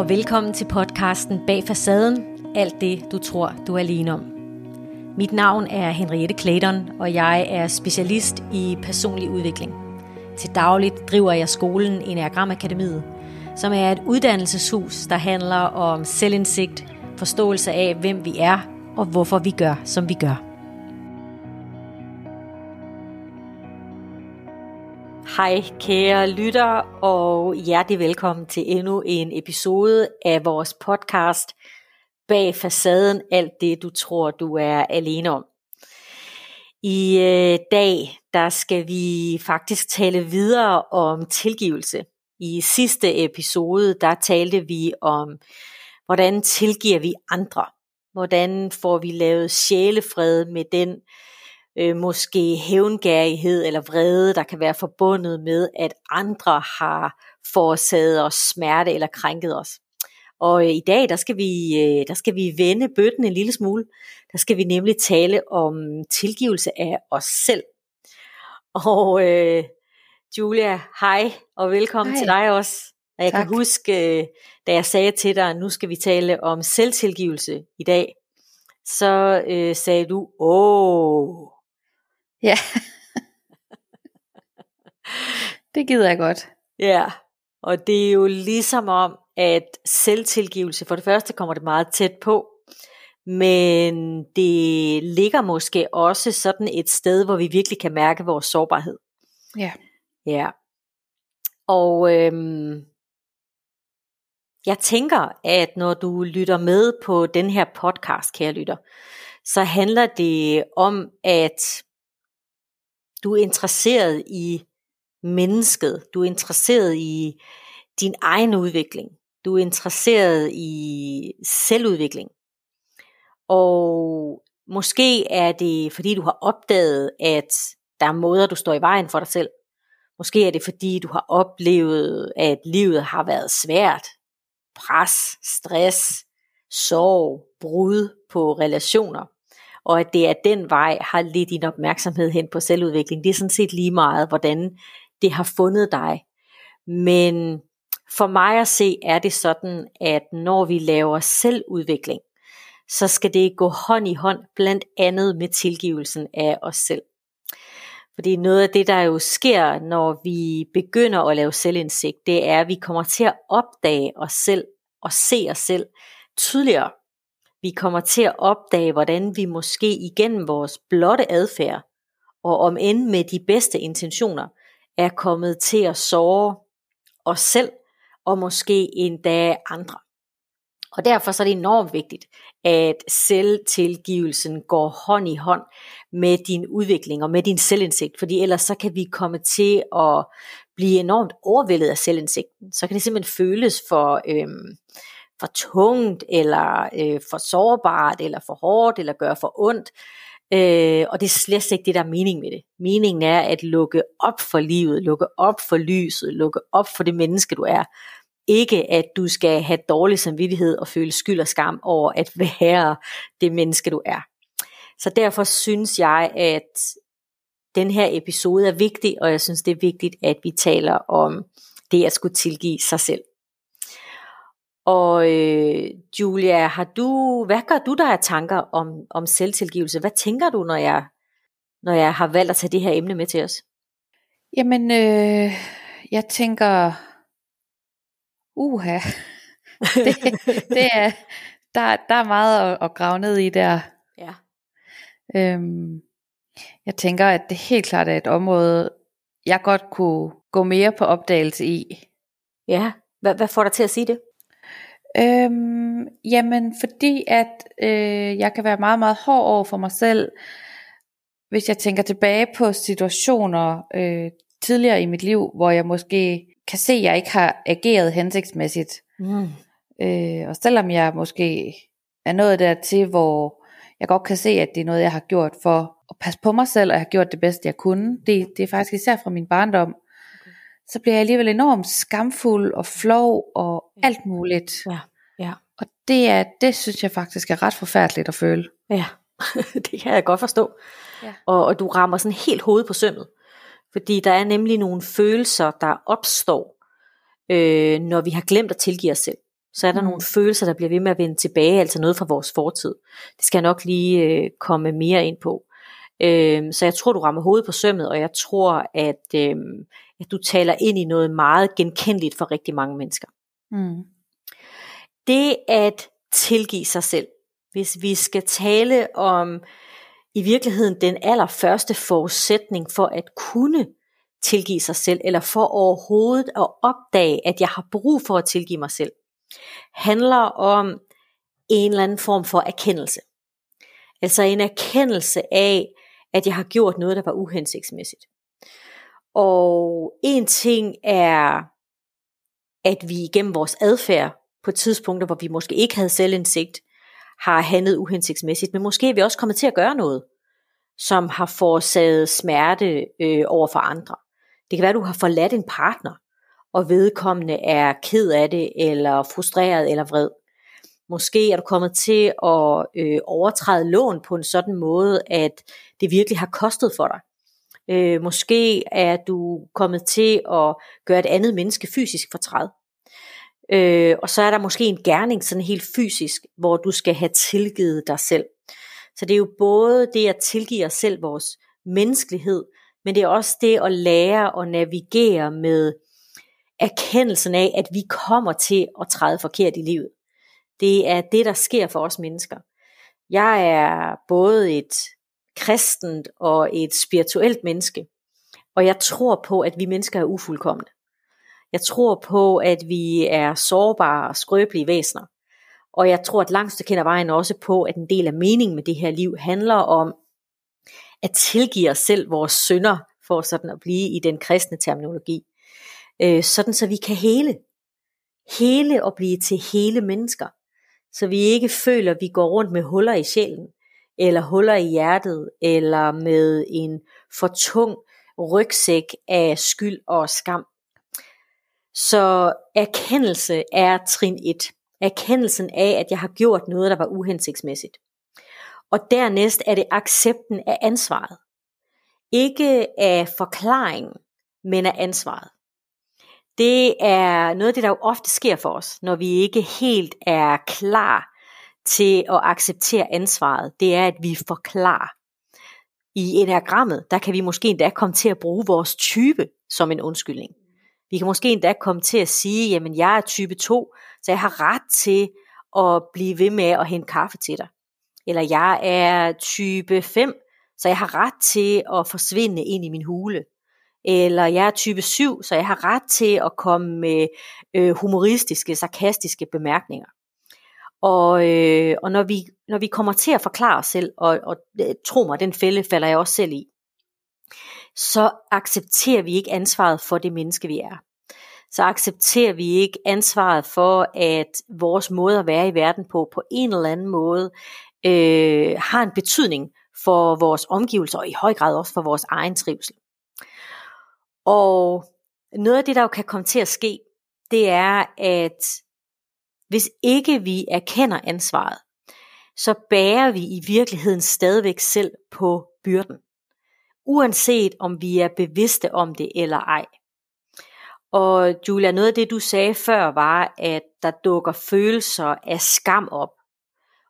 og velkommen til podcasten Bag Facaden, alt det du tror du er alene om. Mit navn er Henriette Clayton, og jeg er specialist i personlig udvikling. Til dagligt driver jeg skolen Enneagram Akademiet, som er et uddannelseshus, der handler om selvindsigt, forståelse af, hvem vi er og hvorfor vi gør, som vi gør. Hej kære lytter, og hjertelig velkommen til endnu en episode af vores podcast Bag facaden, alt det du tror du er alene om. I øh, dag, der skal vi faktisk tale videre om tilgivelse. I sidste episode, der talte vi om, hvordan tilgiver vi andre? Hvordan får vi lavet sjælefred med den øh, måske hævngærighed eller vrede, der kan være forbundet med, at andre har forårsaget os smerte eller krænket os. Og øh, i dag, der skal, vi, øh, der skal vi vende bøtten en lille smule. Der skal vi nemlig tale om tilgivelse af os selv. Og øh, Julia, hej og velkommen hej. til dig også. Og jeg tak. kan huske, øh, da jeg sagde til dig, at nu skal vi tale om selvtilgivelse i dag, så øh, sagde du, åh, Ja. det gider jeg godt. Ja, og det er jo ligesom om, at selvtilgivelse, for det første kommer det meget tæt på, men det ligger måske også sådan et sted, hvor vi virkelig kan mærke vores sårbarhed. Ja. Ja. Og øhm, jeg tænker, at når du lytter med på den her podcast, kære lytter, så handler det om, at du er interesseret i mennesket. Du er interesseret i din egen udvikling. Du er interesseret i selvudvikling. Og måske er det, fordi du har opdaget, at der er måder, du står i vejen for dig selv. Måske er det, fordi du har oplevet, at livet har været svært. Pres, stress, sorg, brud på relationer og at det er den vej har lidt din opmærksomhed hen på selvudvikling. Det er sådan set lige meget, hvordan det har fundet dig. Men for mig at se er det sådan, at når vi laver selvudvikling, så skal det gå hånd i hånd, blandt andet med tilgivelsen af os selv. Fordi noget af det, der jo sker, når vi begynder at lave selvindsigt, det er, at vi kommer til at opdage os selv og se os selv tydeligere. Vi kommer til at opdage, hvordan vi måske igennem vores blotte adfærd, og om end med de bedste intentioner, er kommet til at såre os selv, og måske endda andre. Og derfor så er det enormt vigtigt, at selvtilgivelsen går hånd i hånd med din udvikling og med din selvindsigt, fordi ellers så kan vi komme til at blive enormt overvældet af selvindsigten. Så kan det simpelthen føles for, øhm, for tungt, eller øh, for sårbart, eller for hårdt, eller gøre for ondt. Øh, og det er slet ikke det, der er mening med det. Meningen er at lukke op for livet, lukke op for lyset, lukke op for det menneske, du er. Ikke at du skal have dårlig samvittighed og føle skyld og skam over at være det menneske, du er. Så derfor synes jeg, at den her episode er vigtig, og jeg synes, det er vigtigt, at vi taler om det at skulle tilgive sig selv. Og øh, Julia, har du, hvad gør du der af tanker om, om selvtilgivelse? Hvad tænker du, når jeg, når jeg har valgt at tage det her emne med til os? Jamen, øh, jeg tænker, uha, det, det er, der, der er meget at, at grave ned i der. Ja. Øhm, jeg tænker, at det helt klart er et område, jeg godt kunne gå mere på opdagelse i. Ja, hvad, hvad får dig til at sige det? Øhm, jamen fordi at øh, jeg kan være meget meget hård over for mig selv, hvis jeg tænker tilbage på situationer øh, tidligere i mit liv, hvor jeg måske kan se, at jeg ikke har ageret hensigtsmæssigt. Mm. Øh, og selvom jeg måske er nået dertil, hvor jeg godt kan se, at det er noget, jeg har gjort for at passe på mig selv, og jeg har gjort det bedste, jeg kunne. Det, det er faktisk især fra min barndom så bliver jeg alligevel enormt skamfuld og flov og alt muligt. Ja, ja. Og det, er, det synes jeg faktisk er ret forfærdeligt at føle. Ja, det kan jeg godt forstå. Ja. Og, og du rammer sådan helt hovedet på sømmet. Fordi der er nemlig nogle følelser, der opstår, øh, når vi har glemt at tilgive os selv. Så er der mm. nogle følelser, der bliver ved med at vende tilbage, altså noget fra vores fortid. Det skal jeg nok lige øh, komme mere ind på. Øh, så jeg tror, du rammer hovedet på sømmet, og jeg tror, at, øh, at du taler ind i noget meget genkendeligt for rigtig mange mennesker. Mm. Det at tilgive sig selv, hvis vi skal tale om i virkeligheden den allerførste forudsætning for at kunne tilgive sig selv, eller for overhovedet at opdage, at jeg har brug for at tilgive mig selv, handler om en eller anden form for erkendelse. Altså en erkendelse af, at jeg har gjort noget, der var uhensigtsmæssigt. Og en ting er, at vi igennem vores adfærd på tidspunkter, hvor vi måske ikke havde selvindsigt, har handlet uhensigtsmæssigt, men måske er vi også kommet til at gøre noget, som har forårsaget smerte øh, over for andre. Det kan være, at du har forladt en partner, og vedkommende er ked af det, eller frustreret, eller vred. Måske er du kommet til at øh, overtræde lån på en sådan måde, at det virkelig har kostet for dig. Øh, måske er du kommet til at gøre et andet menneske fysisk fortræd. Øh, og så er der måske en gerning sådan helt fysisk, hvor du skal have tilgivet dig selv. Så det er jo både det at tilgive os selv vores menneskelighed, men det er også det at lære at navigere med erkendelsen af, at vi kommer til at træde forkert i livet. Det er det, der sker for os mennesker. Jeg er både et kristent og et spirituelt menneske, og jeg tror på, at vi mennesker er ufuldkommende. Jeg tror på, at vi er sårbare og skrøbelige væsener. Og jeg tror, at langt stykke vejen også på, at en del af meningen med det her liv handler om at tilgive os selv vores synder, for sådan at blive i den kristne terminologi. Øh, sådan så vi kan hele. Hele og blive til hele mennesker. Så vi ikke føler, at vi går rundt med huller i sjælen, eller huller i hjertet, eller med en for tung rygsæk af skyld og skam. Så erkendelse er trin 1. Erkendelsen af, at jeg har gjort noget, der var uhensigtsmæssigt. Og dernæst er det accepten af ansvaret. Ikke af forklaringen, men af ansvaret. Det er noget af det, der jo ofte sker for os, når vi ikke helt er klar til at acceptere ansvaret. Det er, at vi forklarer. I enagrammet, der kan vi måske endda komme til at bruge vores type som en undskyldning. Vi kan måske endda komme til at sige, jamen jeg er type 2, så jeg har ret til at blive ved med at hente kaffe til dig. Eller jeg er type 5, så jeg har ret til at forsvinde ind i min hule. Eller jeg er type 7, så jeg har ret til at komme med øh, humoristiske, sarkastiske bemærkninger. Og, øh, og når, vi, når vi kommer til at forklare os selv, og, og øh, tro mig, den fælde falder jeg også selv i, så accepterer vi ikke ansvaret for det menneske, vi er. Så accepterer vi ikke ansvaret for, at vores måde at være i verden på, på en eller anden måde, øh, har en betydning for vores omgivelser, og i høj grad også for vores egen trivsel. Og noget af det, der jo kan komme til at ske, det er, at hvis ikke vi erkender ansvaret, så bærer vi i virkeligheden stadigvæk selv på byrden uanset om vi er bevidste om det eller ej. Og Julia, noget af det du sagde før var, at der dukker følelser af skam op.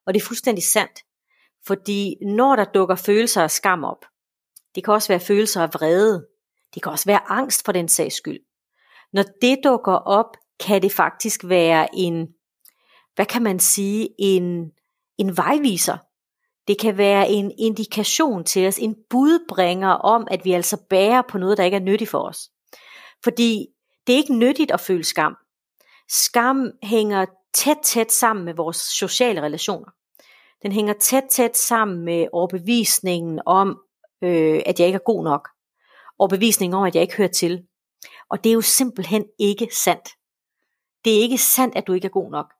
Og det er fuldstændig sandt. Fordi når der dukker følelser af skam op, det kan også være følelser af vrede, det kan også være angst for den sags skyld. Når det dukker op, kan det faktisk være en, hvad kan man sige, en, en vejviser det kan være en indikation til os, en budbringer om, at vi altså bærer på noget, der ikke er nyttigt for os. Fordi det er ikke nyttigt at føle skam. Skam hænger tæt, tæt sammen med vores sociale relationer. Den hænger tæt, tæt sammen med overbevisningen om, øh, at jeg ikke er god nok. Overbevisningen om, at jeg ikke hører til. Og det er jo simpelthen ikke sandt. Det er ikke sandt, at du ikke er god nok.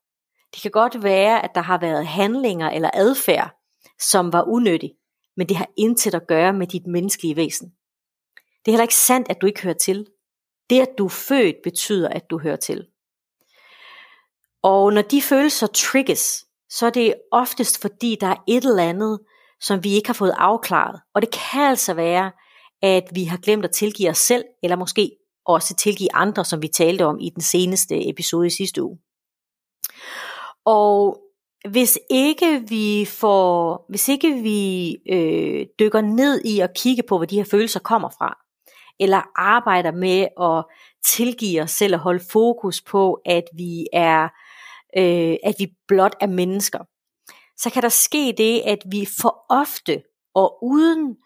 Det kan godt være, at der har været handlinger eller adfærd, som var unødig, men det har intet at gøre med dit menneskelige væsen. Det er heller ikke sandt, at du ikke hører til. Det, at du er født, betyder, at du hører til. Og når de følelser trigges, så er det oftest fordi, der er et eller andet, som vi ikke har fået afklaret. Og det kan altså være, at vi har glemt at tilgive os selv, eller måske også tilgive andre, som vi talte om i den seneste episode i sidste uge. Og hvis ikke vi får, hvis ikke vi øh, dykker ned i at kigge på, hvor de her følelser kommer fra, eller arbejder med at tilgive os selv og holde fokus på, at vi er, øh, at vi blot er mennesker, så kan der ske det, at vi for ofte og uden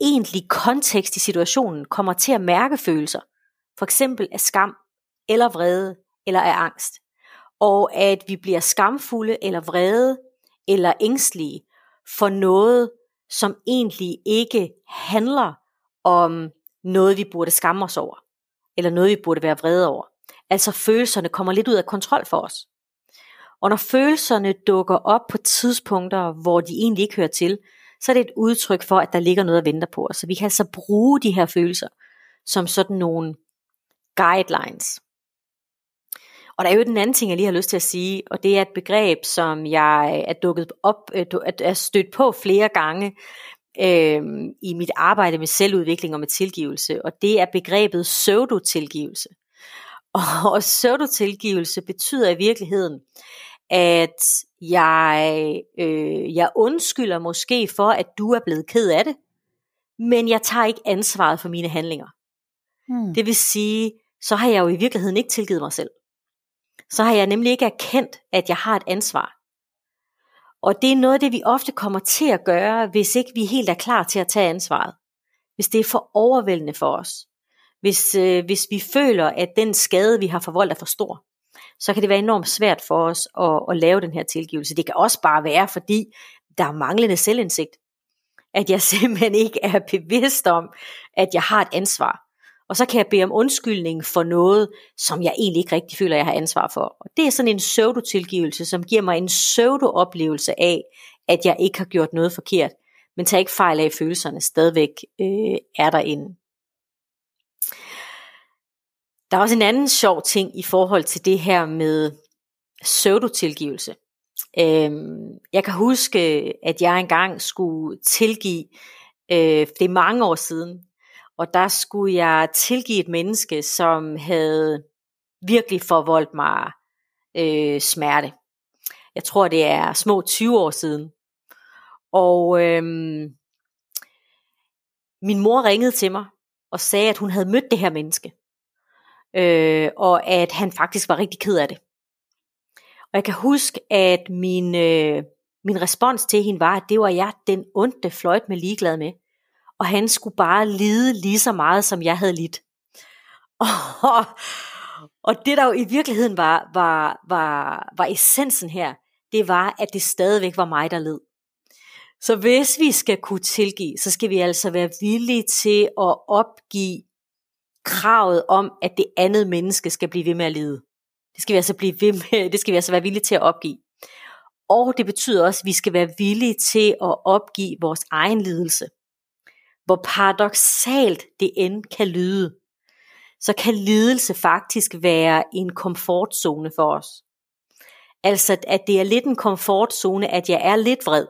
egentlig kontekst i situationen kommer til at mærke følelser, for eksempel af skam, eller vrede, eller af angst. Og at vi bliver skamfulde, eller vrede, eller ængstlige for noget, som egentlig ikke handler om noget, vi burde skamme os over, eller noget, vi burde være vrede over. Altså følelserne kommer lidt ud af kontrol for os. Og når følelserne dukker op på tidspunkter, hvor de egentlig ikke hører til, så er det et udtryk for, at der ligger noget at vente på os. Så vi kan altså bruge de her følelser som sådan nogle guidelines. Og der er jo den anden ting, jeg lige har lyst til at sige, og det er et begreb, som jeg er dukket op, øh, er stødt på flere gange øh, i mit arbejde med selvudvikling og med tilgivelse, og det er begrebet pseudotilgivelse. Og pseudotilgivelse betyder i virkeligheden, at jeg, øh, jeg undskylder måske for, at du er blevet ked af det, men jeg tager ikke ansvaret for mine handlinger. Hmm. Det vil sige, så har jeg jo i virkeligheden ikke tilgivet mig selv. Så har jeg nemlig ikke erkendt, at jeg har et ansvar. Og det er noget af det, vi ofte kommer til at gøre, hvis ikke vi helt er klar til at tage ansvaret. Hvis det er for overvældende for os. Hvis, øh, hvis vi føler, at den skade, vi har forvoldt, er for stor så kan det være enormt svært for os at, at lave den her tilgivelse. Det kan også bare være, fordi der er manglende selvindsigt. At jeg simpelthen ikke er bevidst om, at jeg har et ansvar. Og så kan jeg bede om undskyldning for noget, som jeg egentlig ikke rigtig føler, jeg har ansvar for. Og det er sådan en pseudo-tilgivelse, som giver mig en pseudo-oplevelse af, at jeg ikke har gjort noget forkert. Men tag ikke fejl af, at følelserne stadigvæk øh, er derinde. Der er også en anden sjov ting i forhold til det her med pseudotilgivelse. Øhm, jeg kan huske, at jeg engang skulle tilgive, øh, det er mange år siden, og der skulle jeg tilgive et menneske, som havde virkelig forvoldt mig øh, smerte. Jeg tror, det er små 20 år siden. Og øh, min mor ringede til mig og sagde, at hun havde mødt det her menneske øh, og at han faktisk var rigtig ked af det. Og jeg kan huske, at min, øh, min respons til hende var, at det var jeg den ondte fløjt med ligeglad med. Og han skulle bare lide lige så meget, som jeg havde lidt. Og, og det der jo i virkeligheden var, var, var, var essensen her, det var, at det stadigvæk var mig, der led. Så hvis vi skal kunne tilgive, så skal vi altså være villige til at opgive kravet om, at det andet menneske skal blive ved med at lide. Det skal vi altså blive ved med, det skal vi altså være villige til at opgive. Og det betyder også, at vi skal være villige til at opgive vores egen lidelse. Hvor paradoxalt det end kan lyde, så kan lidelse faktisk være en komfortzone for os. Altså at det er lidt en komfortzone, at jeg er lidt vred.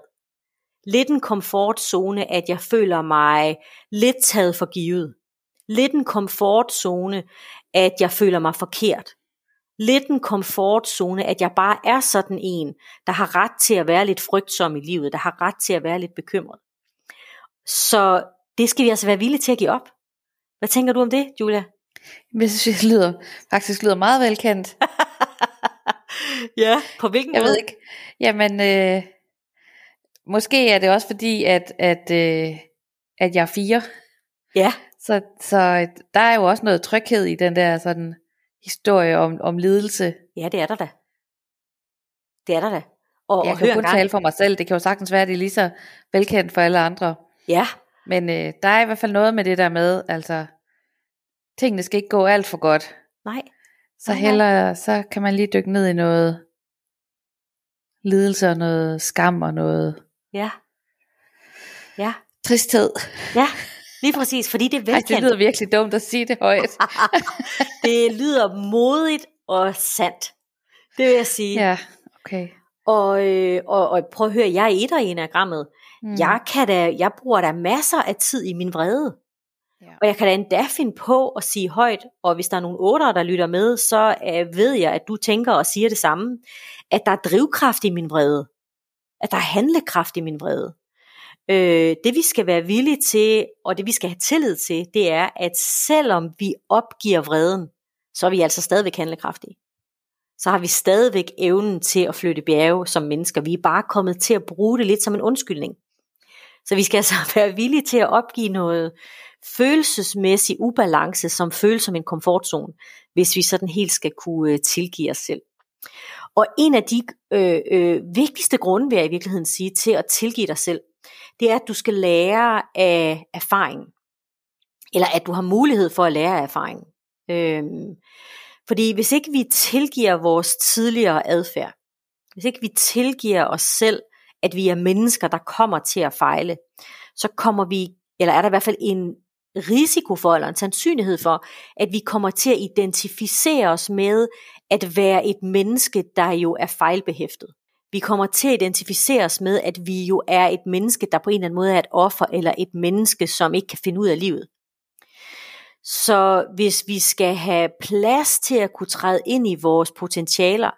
Lidt en komfortzone, at jeg føler mig lidt taget for givet lidt en komfortzone, at jeg føler mig forkert. Lidt en komfortzone, at jeg bare er sådan en, der har ret til at være lidt frygtsom i livet, der har ret til at være lidt bekymret. Så det skal vi altså være villige til at give op. Hvad tænker du om det, Julia? Jeg synes, det lyder, faktisk lyder meget velkendt. ja, på hvilken jeg måde? Jeg ved ikke. Jamen, øh, måske er det også fordi, at, at, øh, at jeg er fire. Ja. Så, så der er jo også noget tryghed i den der sådan historie om, om lidelse. Ja, det er der da. Det er der da. Og, jeg og kan kun gang. tale for mig selv. Det kan jo sagtens være, at det er lige så velkendt for alle andre. Ja. Men øh, der er i hvert fald noget med det der med, altså, tingene skal ikke gå alt for godt. Nej. Så heller, så kan man lige dykke ned i noget lidelse og noget skam og noget ja. Ja. tristhed. Ja, Lige præcis, fordi det er velkendt. Ej, det lyder virkelig dumt at sige det højt. det lyder modigt og sandt. Det vil jeg sige. Ja, okay. Og, øh, og, og prøv at høre, jeg er etter i enagrammet. Mm. Jeg, kan da, jeg bruger da masser af tid i min vrede. Ja. Og jeg kan da endda finde på at sige højt, og hvis der er nogle otter, der lytter med, så øh, ved jeg, at du tænker og siger det samme, at der er drivkraft i min vrede. At der er handlekraft i min vrede. Øh, det vi skal være villige til, og det vi skal have tillid til, det er, at selvom vi opgiver vreden, så er vi altså stadigvæk handlekraftige. Så har vi stadigvæk evnen til at flytte bjerge som mennesker. Vi er bare kommet til at bruge det lidt som en undskyldning. Så vi skal altså være villige til at opgive noget følelsesmæssig ubalance, som føles som en komfortzone, hvis vi sådan helt skal kunne øh, tilgive os selv. Og en af de øh, øh, vigtigste grunde, vil jeg i virkeligheden sige, til at tilgive dig selv, det er, at du skal lære af erfaringen. Eller at du har mulighed for at lære af erfaringen. Øhm, fordi hvis ikke vi tilgiver vores tidligere adfærd, hvis ikke vi tilgiver os selv, at vi er mennesker, der kommer til at fejle, så kommer vi, eller er der i hvert fald en risiko for, eller en sandsynlighed for, at vi kommer til at identificere os med at være et menneske, der jo er fejlbehæftet. Vi kommer til at identificere os med, at vi jo er et menneske, der på en eller anden måde er et offer, eller et menneske, som ikke kan finde ud af livet. Så hvis vi skal have plads til at kunne træde ind i vores potentialer,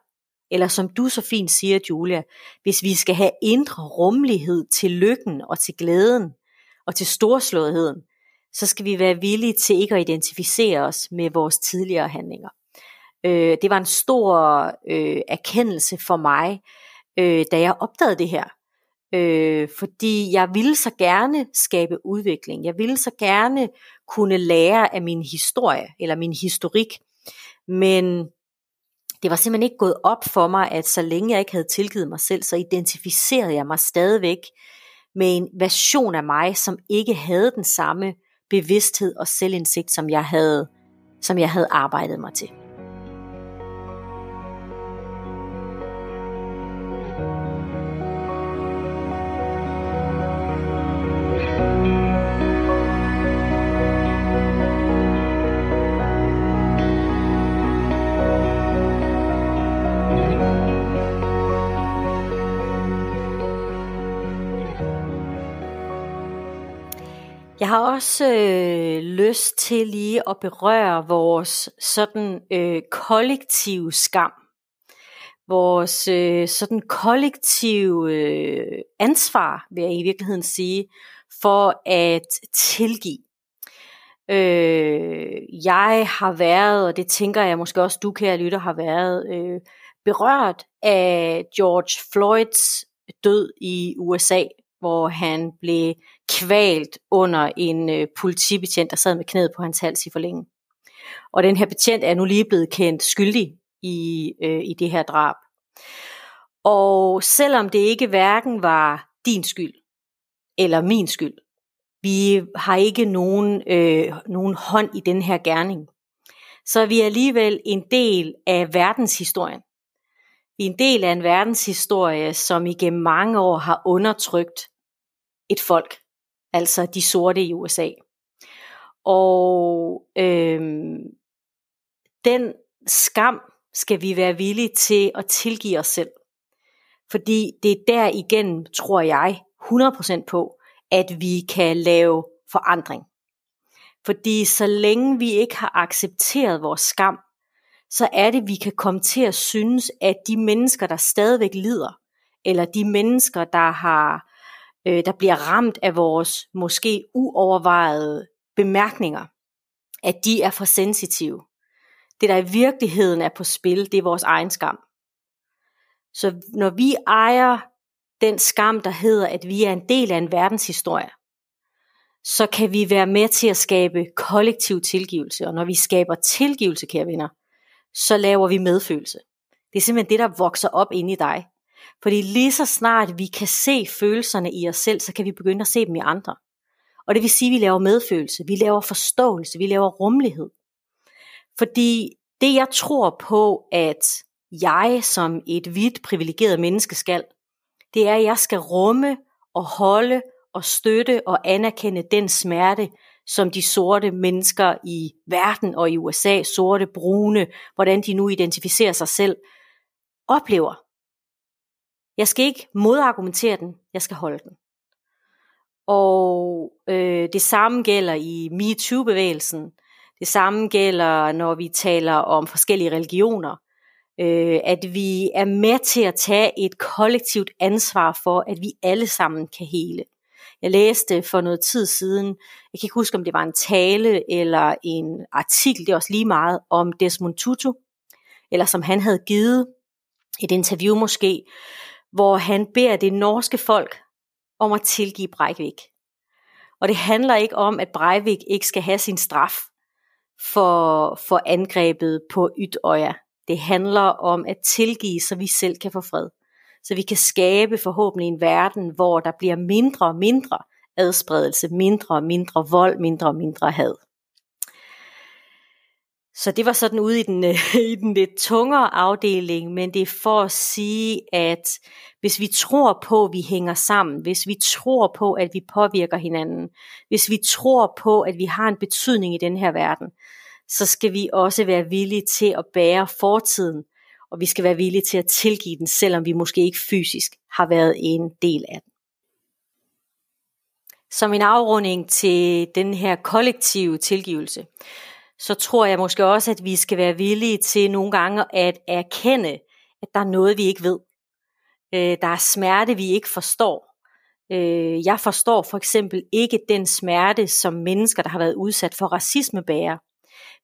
eller som du så fint siger, Julia, hvis vi skal have indre rummelighed til lykken og til glæden og til storslåetheden, så skal vi være villige til ikke at identificere os med vores tidligere handlinger. Øh, det var en stor øh, erkendelse for mig, øh, da jeg opdagede det her. Øh, fordi jeg ville så gerne skabe udvikling. Jeg ville så gerne kunne lære af min historie, eller min historik. Men det var simpelthen ikke gået op for mig, at så længe jeg ikke havde tilgivet mig selv, så identificerede jeg mig stadigvæk med en version af mig, som ikke havde den samme bevidsthed og selvindsigt, som jeg havde, som jeg havde arbejdet mig til. Har også øh, lyst til lige at berøre vores sådan øh, kollektive skam. Vores øh, sådan kollektive øh, ansvar, vil jeg i virkeligheden sige, for at tilgive. Øh, jeg har været, og det tænker jeg måske også du kære lytter har været, øh, berørt af George Floyds død i USA hvor han blev kvalt under en øh, politibetjent, der sad med knæet på hans hals i forlængen. Og den her betjent er nu lige blevet kendt skyldig i, øh, i det her drab. Og selvom det ikke hverken var din skyld eller min skyld, vi har ikke nogen, øh, nogen hånd i den her gerning, så er vi alligevel en del af verdenshistorien. Vi er en del af en verdenshistorie, som igennem mange år har undertrykt et folk, altså de sorte i USA. Og øhm, den skam skal vi være villige til at tilgive os selv. Fordi det er der igen, tror jeg, 100% på, at vi kan lave forandring. Fordi så længe vi ikke har accepteret vores skam, så er det, vi kan komme til at synes, at de mennesker, der stadigvæk lider, eller de mennesker, der har øh, der bliver ramt af vores måske uovervejede bemærkninger, at de er for sensitive. Det der i virkeligheden er på spil, det er vores egen skam. Så når vi ejer den skam, der hedder, at vi er en del af en verdenshistorie, så kan vi være med til at skabe kollektiv tilgivelse. Og når vi skaber tilgivelse, kære venner, så laver vi medfølelse. Det er simpelthen det, der vokser op inde i dig. Fordi lige så snart vi kan se følelserne i os selv, så kan vi begynde at se dem i andre. Og det vil sige, at vi laver medfølelse, vi laver forståelse, vi laver rummelighed. Fordi det jeg tror på, at jeg som et hvidt privilegeret menneske skal, det er, at jeg skal rumme og holde og støtte og anerkende den smerte, som de sorte mennesker i verden og i USA, sorte, brune, hvordan de nu identificerer sig selv, oplever. Jeg skal ikke modargumentere den, jeg skal holde den. Og øh, det samme gælder i MeToo-bevægelsen. Det samme gælder, når vi taler om forskellige religioner. Øh, at vi er med til at tage et kollektivt ansvar for, at vi alle sammen kan hele. Jeg læste for noget tid siden, jeg kan ikke huske, om det var en tale eller en artikel, det er også lige meget, om Desmond Tutu, eller som han havde givet et interview måske, hvor han beder det norske folk om at tilgive Breivik. Og det handler ikke om, at Breivik ikke skal have sin straf for, for angrebet på Ytøya. Det handler om at tilgive, så vi selv kan få fred. Så vi kan skabe forhåbentlig en verden, hvor der bliver mindre og mindre adspredelse, mindre og mindre vold, mindre og mindre had. Så det var sådan ude i den, øh, i den lidt tungere afdeling, men det er for at sige, at hvis vi tror på, at vi hænger sammen, hvis vi tror på, at vi påvirker hinanden, hvis vi tror på, at vi har en betydning i den her verden, så skal vi også være villige til at bære fortiden, og vi skal være villige til at tilgive den, selvom vi måske ikke fysisk har været en del af den. Som en afrunding til den her kollektive tilgivelse, så tror jeg måske også, at vi skal være villige til nogle gange at erkende, at der er noget, vi ikke ved. Øh, der er smerte, vi ikke forstår. Øh, jeg forstår for eksempel ikke den smerte, som mennesker, der har været udsat for racisme, bærer.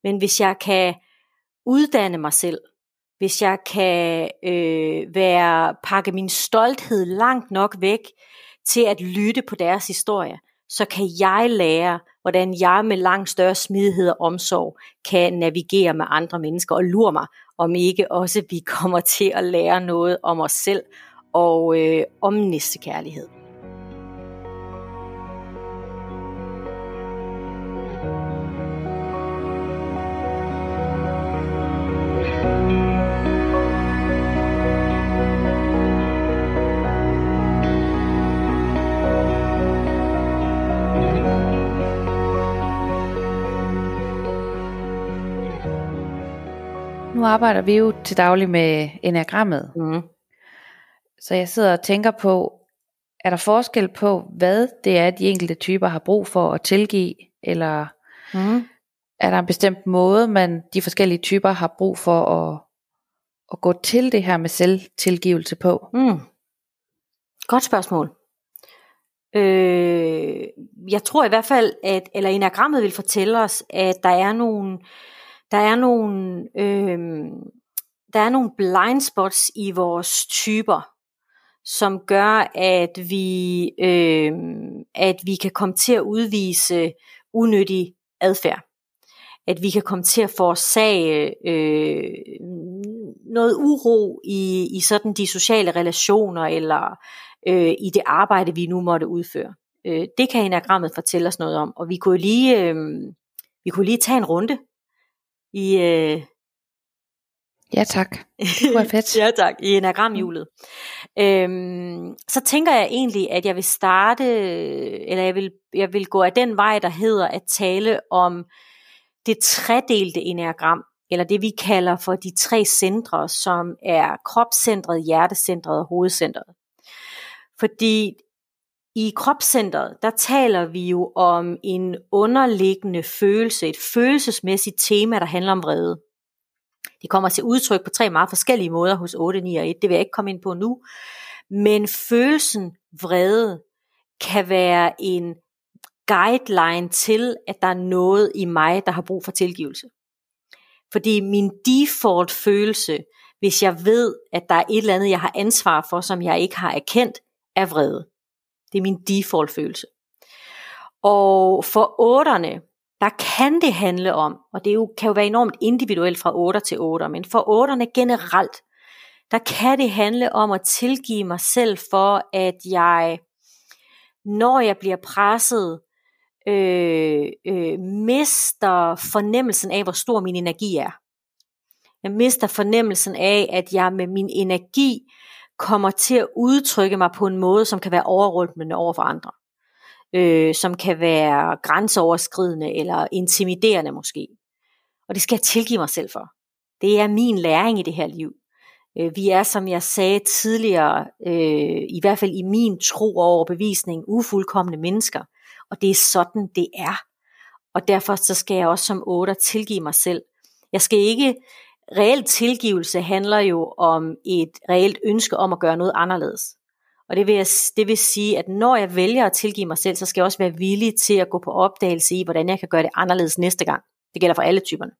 Men hvis jeg kan uddanne mig selv, hvis jeg kan øh, være pakke min stolthed langt nok væk til at lytte på deres historie, så kan jeg lære, hvordan jeg med langt større smidighed og omsorg kan navigere med andre mennesker og lure mig, om ikke også vi kommer til at lære noget om os selv og øh, om næste kærlighed. Arbejder vi jo til daglig med enagrammet. Mm. Så jeg sidder og tænker på, er der forskel på, hvad det er, de enkelte typer har brug for at tilgive, eller mm. er der en bestemt måde, man de forskellige typer har brug for at, at gå til det her med selvtilgivelse på? Mm. Godt spørgsmål. Øh, jeg tror i hvert fald, at eller enagrammet vil fortælle os, at der er nogle der er nogle, øh, der er nogle blind spots i vores typer, som gør, at vi, øh, at vi kan komme til at udvise unødig adfærd. At vi kan komme til at forårsage øh, noget uro i, i sådan de sociale relationer eller øh, i det arbejde, vi nu måtte udføre. Øh, det kan enagrammet fortælle os noget om. Og vi kunne lige, øh, vi kunne lige tage en runde i... Øh... Ja tak, det var fedt. ja tak, i enagramhjulet. Øhm, så tænker jeg egentlig, at jeg vil starte, eller jeg vil, jeg vil gå af den vej, der hedder at tale om det tredelte enagram, eller det vi kalder for de tre centre, som er kropscentret, hjertecentret og hovedcentret. Fordi i kropscentret, der taler vi jo om en underliggende følelse, et følelsesmæssigt tema, der handler om vrede. Det kommer til udtryk på tre meget forskellige måder hos 8, 9 og 1. Det vil jeg ikke komme ind på nu. Men følelsen vrede kan være en guideline til, at der er noget i mig, der har brug for tilgivelse. Fordi min default følelse, hvis jeg ved, at der er et eller andet, jeg har ansvar for, som jeg ikke har erkendt, er vrede. Det er min default følelse. Og for otterne, der kan det handle om, og det jo, kan jo være enormt individuelt fra 8 til 8, men for otterne generelt, der kan det handle om at tilgive mig selv for, at jeg, når jeg bliver presset, øh, øh, mister fornemmelsen af, hvor stor min energi er. Jeg mister fornemmelsen af, at jeg med min energi kommer til at udtrykke mig på en måde, som kan være overrumplende over for andre. Øh, som kan være grænseoverskridende eller intimiderende måske. Og det skal jeg tilgive mig selv for. Det er min læring i det her liv. Øh, vi er, som jeg sagde tidligere, øh, i hvert fald i min tro og overbevisning, ufuldkommende mennesker. Og det er sådan, det er. Og derfor så skal jeg også som 8 tilgive mig selv. Jeg skal ikke, reelt tilgivelse handler jo om et reelt ønske om at gøre noget anderledes. Og det vil, jeg, det vil sige, at når jeg vælger at tilgive mig selv, så skal jeg også være villig til at gå på opdagelse i, hvordan jeg kan gøre det anderledes næste gang. Det gælder for alle typerne.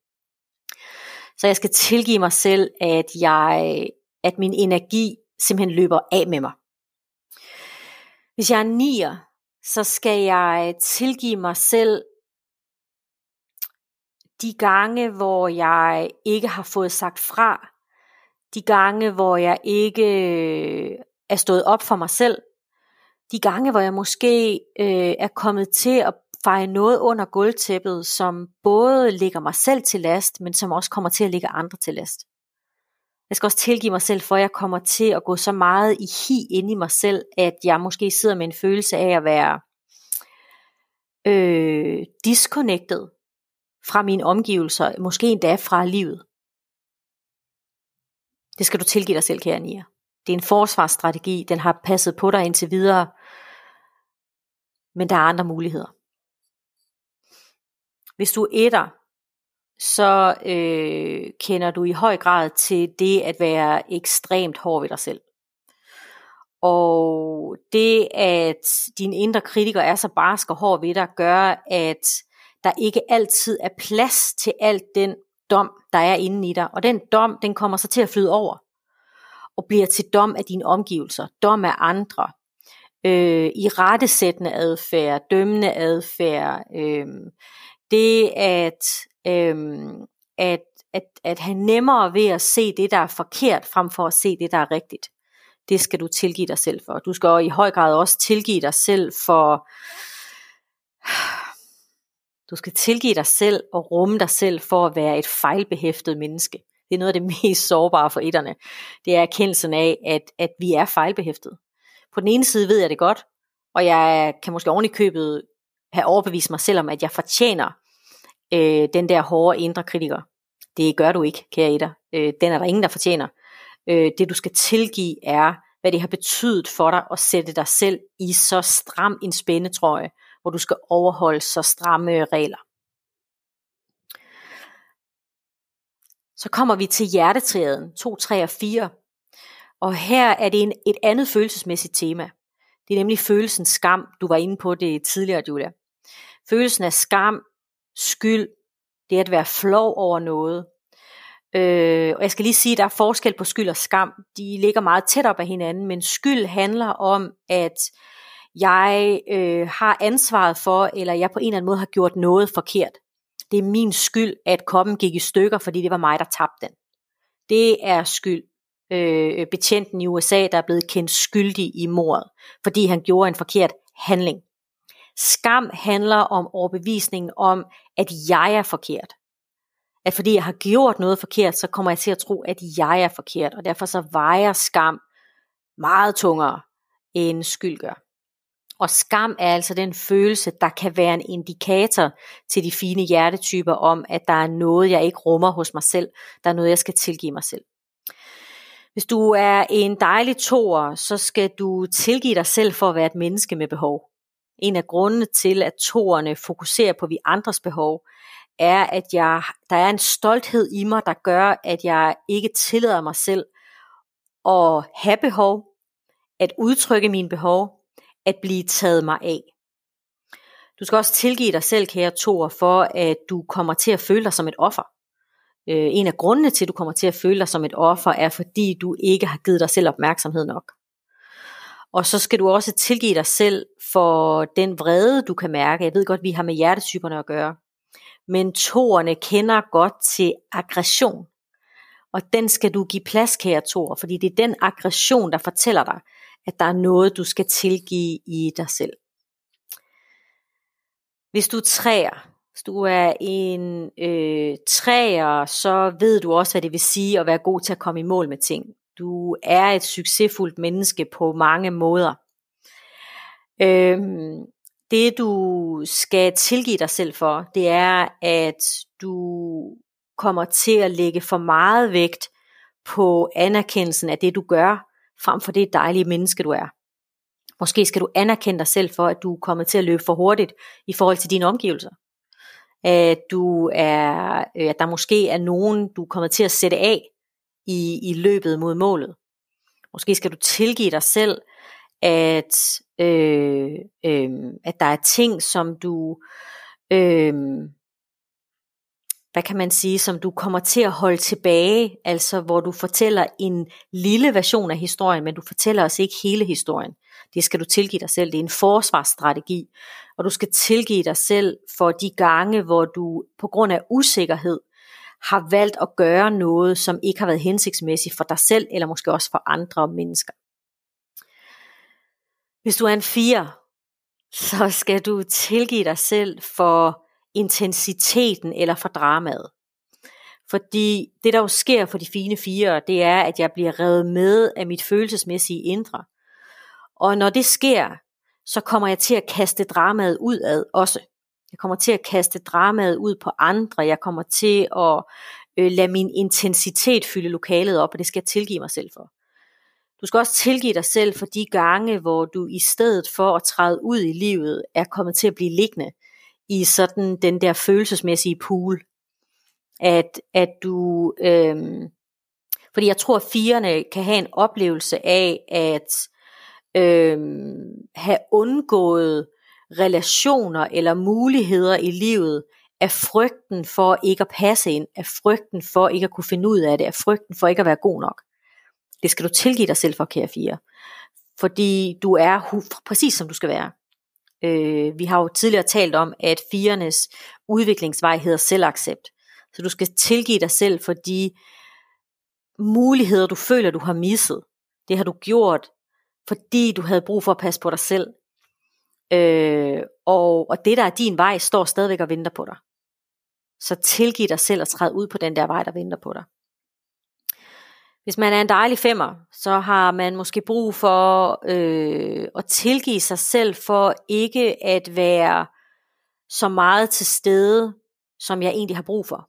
Så jeg skal tilgive mig selv, at, jeg, at min energi simpelthen løber af med mig. Hvis jeg er nier, så skal jeg tilgive mig selv de gange, hvor jeg ikke har fået sagt fra, de gange, hvor jeg ikke øh, er stået op for mig selv, de gange, hvor jeg måske øh, er kommet til at feje noget under gulvtæppet, som både ligger mig selv til last, men som også kommer til at ligge andre til last. Jeg skal også tilgive mig selv, for jeg kommer til at gå så meget i hi ind i mig selv, at jeg måske sidder med en følelse af at være øh, disconnected fra mine omgivelser, måske endda fra livet. Det skal du tilgive dig selv, kære Nia. Det er en forsvarsstrategi, den har passet på dig indtil videre, men der er andre muligheder. Hvis du er etter, så øh, kender du i høj grad til det at være ekstremt hård ved dig selv. Og det, at din indre kritiker er så barsk og hård ved dig, gør, at der ikke altid er plads til alt den dom, der er inde i dig. Og den dom, den kommer så til at flyde over. Og bliver til dom af dine omgivelser, dom af andre, øh, i rettesættende adfærd, dømmende adfærd, øh, det at, øh, at, at, at have nemmere ved at se det, der er forkert, frem for at se det, der er rigtigt. Det skal du tilgive dig selv for. Du skal i høj grad også tilgive dig selv for du skal tilgive dig selv og rumme dig selv for at være et fejlbehæftet menneske. Det er noget af det mest sårbare for etterne. Det er erkendelsen af, at, at vi er fejlbehæftet. På den ene side ved jeg det godt, og jeg kan måske oven i købet have overbevist mig selv om, at jeg fortjener øh, den der hårde indre kritiker. Det gør du ikke, kære etter. Øh, den er der ingen, der fortjener. Øh, det du skal tilgive er, hvad det har betydet for dig at sætte dig selv i så stram en spændetrøje, hvor du skal overholde så stramme øh, regler. Så kommer vi til hjertetræet 2, 3 og 4. Og her er det en, et andet følelsesmæssigt tema. Det er nemlig følelsen skam. Du var inde på det tidligere, Julia. Følelsen af skam, skyld, det er at være flov over noget. Øh, og jeg skal lige sige, at der er forskel på skyld og skam. De ligger meget tæt op af hinanden, men skyld handler om, at jeg øh, har ansvaret for, eller jeg på en eller anden måde har gjort noget forkert. Det er min skyld, at koppen gik i stykker, fordi det var mig, der tabte den. Det er skyld. Øh, betjenten i USA, der er blevet kendt skyldig i mordet, fordi han gjorde en forkert handling. Skam handler om overbevisningen om, at jeg er forkert. At fordi jeg har gjort noget forkert, så kommer jeg til at tro, at jeg er forkert, og derfor så vejer skam meget tungere end skyld gør. Og skam er altså den følelse, der kan være en indikator til de fine hjertetyper om, at der er noget, jeg ikke rummer hos mig selv. Der er noget, jeg skal tilgive mig selv. Hvis du er en dejlig toer, så skal du tilgive dig selv for at være et menneske med behov. En af grundene til, at toerne fokuserer på vi andres behov, er, at jeg, der er en stolthed i mig, der gør, at jeg ikke tillader mig selv at have behov, at udtrykke mine behov, at blive taget mig af. Du skal også tilgive dig selv, kære Thor, for at du kommer til at føle dig som et offer. Øh, en af grundene til, at du kommer til at føle dig som et offer, er fordi du ikke har givet dig selv opmærksomhed nok. Og så skal du også tilgive dig selv for den vrede, du kan mærke. Jeg ved godt, vi har med hjertetyperne at gøre. Men toerne kender godt til aggression. Og den skal du give plads, kære toer, fordi det er den aggression, der fortæller dig, at der er noget, du skal tilgive i dig selv. Hvis du er træer, hvis du er en øh, træer, så ved du også, hvad det vil sige at være god til at komme i mål med ting. Du er et succesfuldt menneske på mange måder. Øhm, det du skal tilgive dig selv for, det er, at du kommer til at lægge for meget vægt på anerkendelsen af det, du gør, frem for det dejlige menneske, du er. Måske skal du anerkende dig selv for, at du er kommet til at løbe for hurtigt i forhold til dine omgivelser. At, du er, at der måske er nogen, du er kommet til at sætte af i, i løbet mod målet. Måske skal du tilgive dig selv, at, øh, øh, at der er ting, som du øh, hvad kan man sige, som du kommer til at holde tilbage, altså hvor du fortæller en lille version af historien, men du fortæller os ikke hele historien. Det skal du tilgive dig selv. Det er en forsvarsstrategi, og du skal tilgive dig selv for de gange, hvor du på grund af usikkerhed har valgt at gøre noget, som ikke har været hensigtsmæssigt for dig selv, eller måske også for andre mennesker. Hvis du er en fire, så skal du tilgive dig selv for intensiteten eller for dramaet. Fordi det der jo sker for de fine fire, det er, at jeg bliver revet med af mit følelsesmæssige indre. Og når det sker, så kommer jeg til at kaste dramaet ud ad også. Jeg kommer til at kaste dramaet ud på andre. Jeg kommer til at øh, lade min intensitet fylde lokalet op, og det skal jeg tilgive mig selv for. Du skal også tilgive dig selv for de gange, hvor du i stedet for at træde ud i livet, er kommet til at blive liggende i sådan den der følelsesmæssige pool. At, at du, øhm, fordi jeg tror, at firerne kan have en oplevelse af at øhm, have undgået relationer eller muligheder i livet af frygten for ikke at passe ind, af frygten for ikke at kunne finde ud af det, af frygten for ikke at være god nok. Det skal du tilgive dig selv for, kære fire. Fordi du er præcis som du skal være. Øh, vi har jo tidligere talt om, at firenes udviklingsvej hedder selvaccept. Så du skal tilgive dig selv for de muligheder, du føler, du har misset. Det har du gjort, fordi du havde brug for at passe på dig selv. Øh, og, og det, der er din vej, står stadigvæk og venter på dig. Så tilgiv dig selv at træde ud på den der vej, der venter på dig. Hvis man er en dejlig femmer, så har man måske brug for øh, at tilgive sig selv for ikke at være så meget til stede, som jeg egentlig har brug for.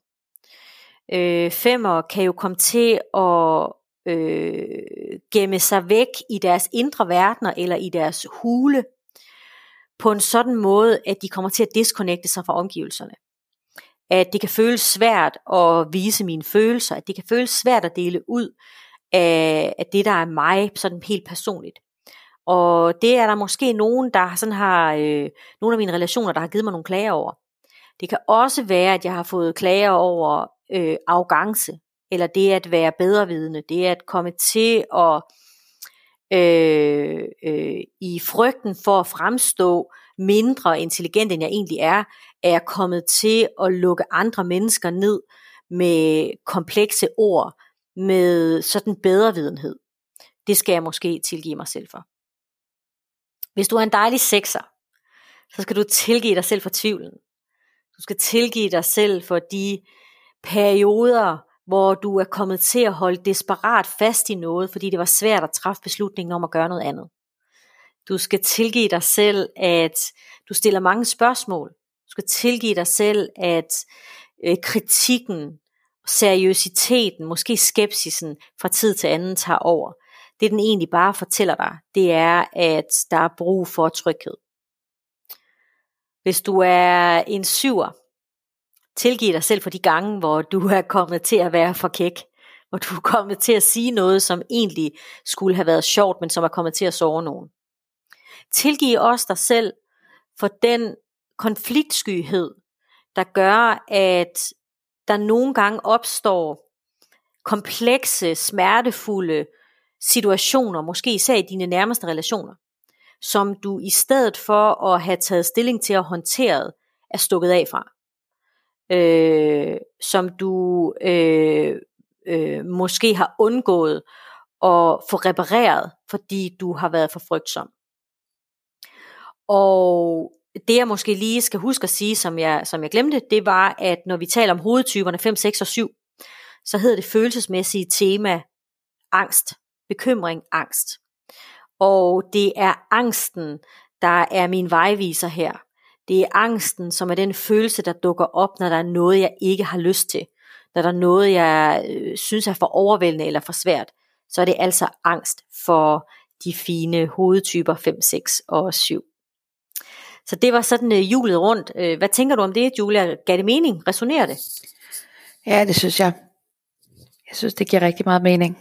Øh, femmer kan jo komme til at øh, gemme sig væk i deres indre verdener eller i deres hule på en sådan måde, at de kommer til at disconnecte sig fra omgivelserne at det kan føles svært at vise mine følelser, at det kan føles svært at dele ud af, af det, der er mig, sådan helt personligt. Og det er der måske nogen, der sådan har, øh, nogle af mine relationer, der har givet mig nogle klager over. Det kan også være, at jeg har fået klager over øh, arrogance, eller det at være bedrevidende, det at komme til at øh, øh, i frygten for at fremstå mindre intelligent, end jeg egentlig er, er jeg kommet til at lukke andre mennesker ned med komplekse ord, med sådan bedre videnhed. Det skal jeg måske tilgive mig selv for. Hvis du er en dejlig sekser, så skal du tilgive dig selv for tvivlen. Du skal tilgive dig selv for de perioder, hvor du er kommet til at holde desperat fast i noget, fordi det var svært at træffe beslutningen om at gøre noget andet. Du skal tilgive dig selv, at du stiller mange spørgsmål. Du skal tilgive dig selv, at øh, kritikken, seriøsiteten, måske skepsisen fra tid til anden tager over. Det den egentlig bare fortæller dig, det er, at der er brug for tryghed. Hvis du er en syver, tilgiv dig selv for de gange, hvor du er kommet til at være for kæk. Hvor du er kommet til at sige noget, som egentlig skulle have været sjovt, men som er kommet til at sove nogen. Tilgiv også dig selv for den konfliktskyhed, der gør, at der nogle gange opstår komplekse, smertefulde situationer, måske især i dine nærmeste relationer, som du i stedet for at have taget stilling til at håndtere, er stukket af fra. Øh, som du øh, øh, måske har undgået at få repareret, fordi du har været for frygtsom. Og det jeg måske lige skal huske at sige, som jeg, som jeg glemte, det var, at når vi taler om hovedtyperne 5, 6 og 7, så hedder det følelsesmæssige tema angst, bekymring, angst. Og det er angsten, der er min vejviser her. Det er angsten, som er den følelse, der dukker op, når der er noget, jeg ikke har lyst til. når der er noget, jeg øh, synes er for overvældende eller for svært, så er det altså angst for de fine hovedtyper 5, 6 og 7. Så det var sådan øh, julet rundt. Øh, hvad tænker du om det, Julia? Gav det mening? Resonerer det? Ja, det synes jeg. Jeg synes, det giver rigtig meget mening.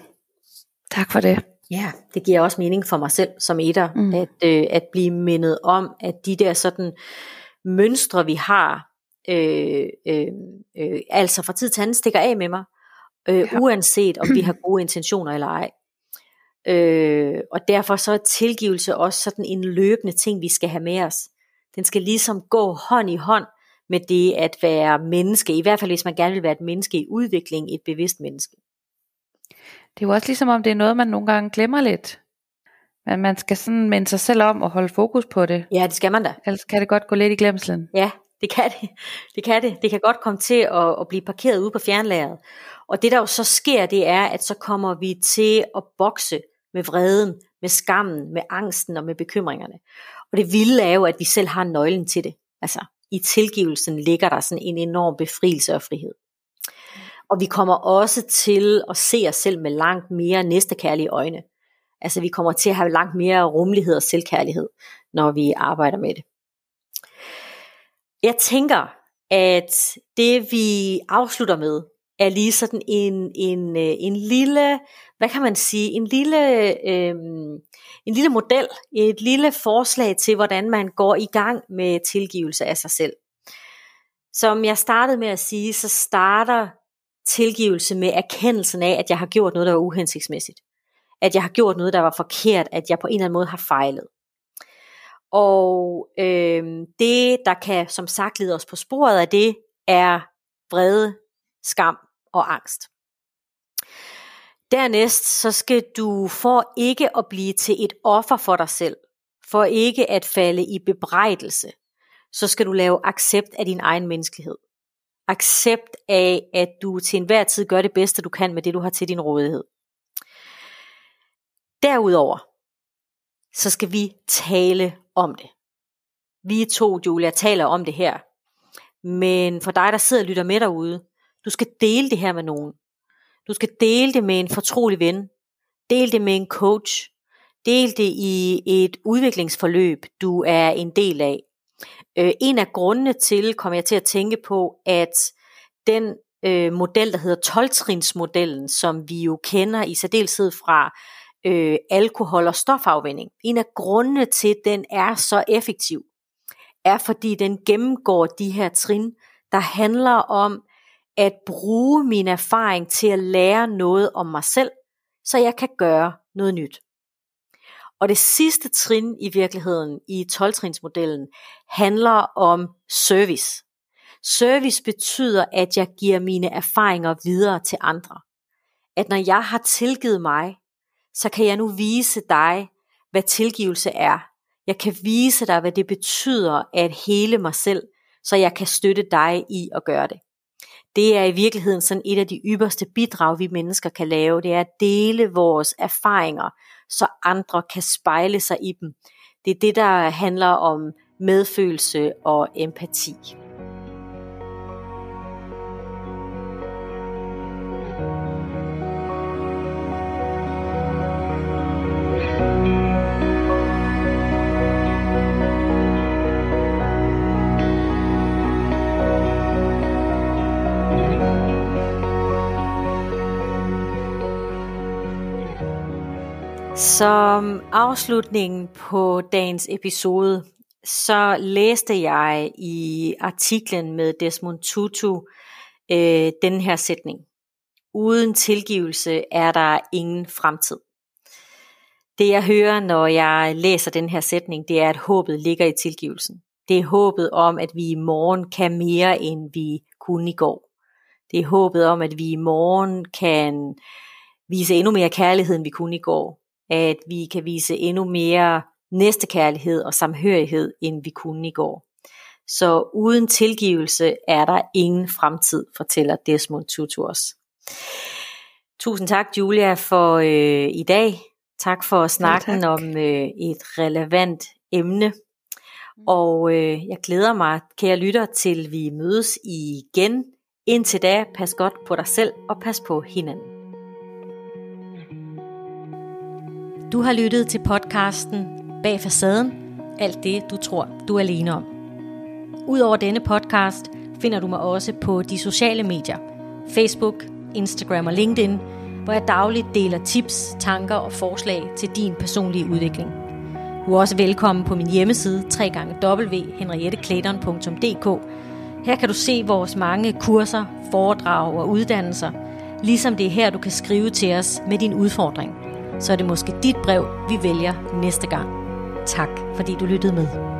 Tak for det. Ja, det giver også mening for mig selv som etter, mm. at, øh, at blive mindet om, at de der sådan mønstre, vi har, øh, øh, øh, altså fra tid til anden stikker af med mig, øh, ja. uanset om vi har gode intentioner eller ej. Øh, og derfor så er tilgivelse også sådan en løbende ting, vi skal have med os. Den skal ligesom gå hånd i hånd med det at være menneske, i hvert fald hvis man gerne vil være et menneske i udvikling, et bevidst menneske. Det er jo også ligesom om det er noget, man nogle gange glemmer lidt. Men man skal sådan minde sig selv om og holde fokus på det. Ja, det skal man da. Ellers kan det godt gå lidt i glemselen. Ja, det kan det. Det kan det. Det kan godt komme til at, at blive parkeret ude på fjernlageret. Og det der jo så sker, det er, at så kommer vi til at bokse med vreden, med skammen, med angsten og med bekymringerne. Og det vilde er jo, at vi selv har nøglen til det. Altså, i tilgivelsen ligger der sådan en enorm befrielse og frihed. Og vi kommer også til at se os selv med langt mere næstekærlige øjne. Altså vi kommer til at have langt mere rummelighed og selvkærlighed, når vi arbejder med det. Jeg tænker, at det vi afslutter med, er lige sådan en, en, øh, en lille, hvad kan man sige, en lille, øhm, en lille model, et lille forslag til, hvordan man går i gang med tilgivelse af sig selv. Som jeg startede med at sige, så starter tilgivelse med erkendelsen af, at jeg har gjort noget, der var uhensigtsmæssigt. At jeg har gjort noget, der var forkert, at jeg på en eller anden måde har fejlet. Og øhm, det, der kan som sagt lede os på sporet af det, er vrede, skam og angst. Dernæst så skal du for ikke at blive til et offer for dig selv, for ikke at falde i bebrejdelse, så skal du lave accept af din egen menneskelighed. Accept af, at du til enhver tid gør det bedste, du kan med det, du har til din rådighed. Derudover, så skal vi tale om det. Vi to, Julia, taler om det her. Men for dig, der sidder og lytter med derude, du skal dele det her med nogen. Du skal dele det med en fortrolig ven. Del det med en coach. Del det i et udviklingsforløb, du er en del af. Øh, en af grundene til, kommer jeg til at tænke på, at den øh, model, der hedder 12-trinsmodellen, som vi jo kender i særdeleshed fra øh, alkohol- og stofafvinding. En af grundene til, at den er så effektiv, er fordi den gennemgår de her trin, der handler om at bruge min erfaring til at lære noget om mig selv, så jeg kan gøre noget nyt. Og det sidste trin i virkeligheden i 12-trinsmodellen handler om service. Service betyder, at jeg giver mine erfaringer videre til andre. At når jeg har tilgivet mig, så kan jeg nu vise dig, hvad tilgivelse er. Jeg kan vise dig, hvad det betyder at hele mig selv, så jeg kan støtte dig i at gøre det. Det er i virkeligheden sådan et af de ypperste bidrag, vi mennesker kan lave. Det er at dele vores erfaringer, så andre kan spejle sig i dem. Det er det, der handler om medfølelse og empati. Som afslutningen på dagens episode, så læste jeg i artiklen med Desmond Tutu øh, den her sætning. Uden tilgivelse er der ingen fremtid. Det jeg hører, når jeg læser den her sætning, det er, at håbet ligger i tilgivelsen. Det er håbet om, at vi i morgen kan mere, end vi kunne i går. Det er håbet om, at vi i morgen kan vise endnu mere kærlighed, end vi kunne i går at vi kan vise endnu mere næstekærlighed og samhørighed, end vi kunne i går. Så uden tilgivelse er der ingen fremtid, fortæller Desmond Tutu os. Tusind tak, Julia, for øh, i dag. Tak for snakken ja, om øh, et relevant emne. Og øh, jeg glæder mig, kære lytter, til vi mødes igen Indtil da, pas godt på dig selv og pas på hinanden. Du har lyttet til podcasten Bag facaden. Alt det, du tror, du er alene om. Udover denne podcast finder du mig også på de sociale medier. Facebook, Instagram og LinkedIn, hvor jeg dagligt deler tips, tanker og forslag til din personlige udvikling. Du er også velkommen på min hjemmeside www.henrietteklæderen.dk. Her kan du se vores mange kurser, foredrag og uddannelser, ligesom det er her, du kan skrive til os med din udfordring. Så er det måske dit brev, vi vælger næste gang. Tak fordi du lyttede med.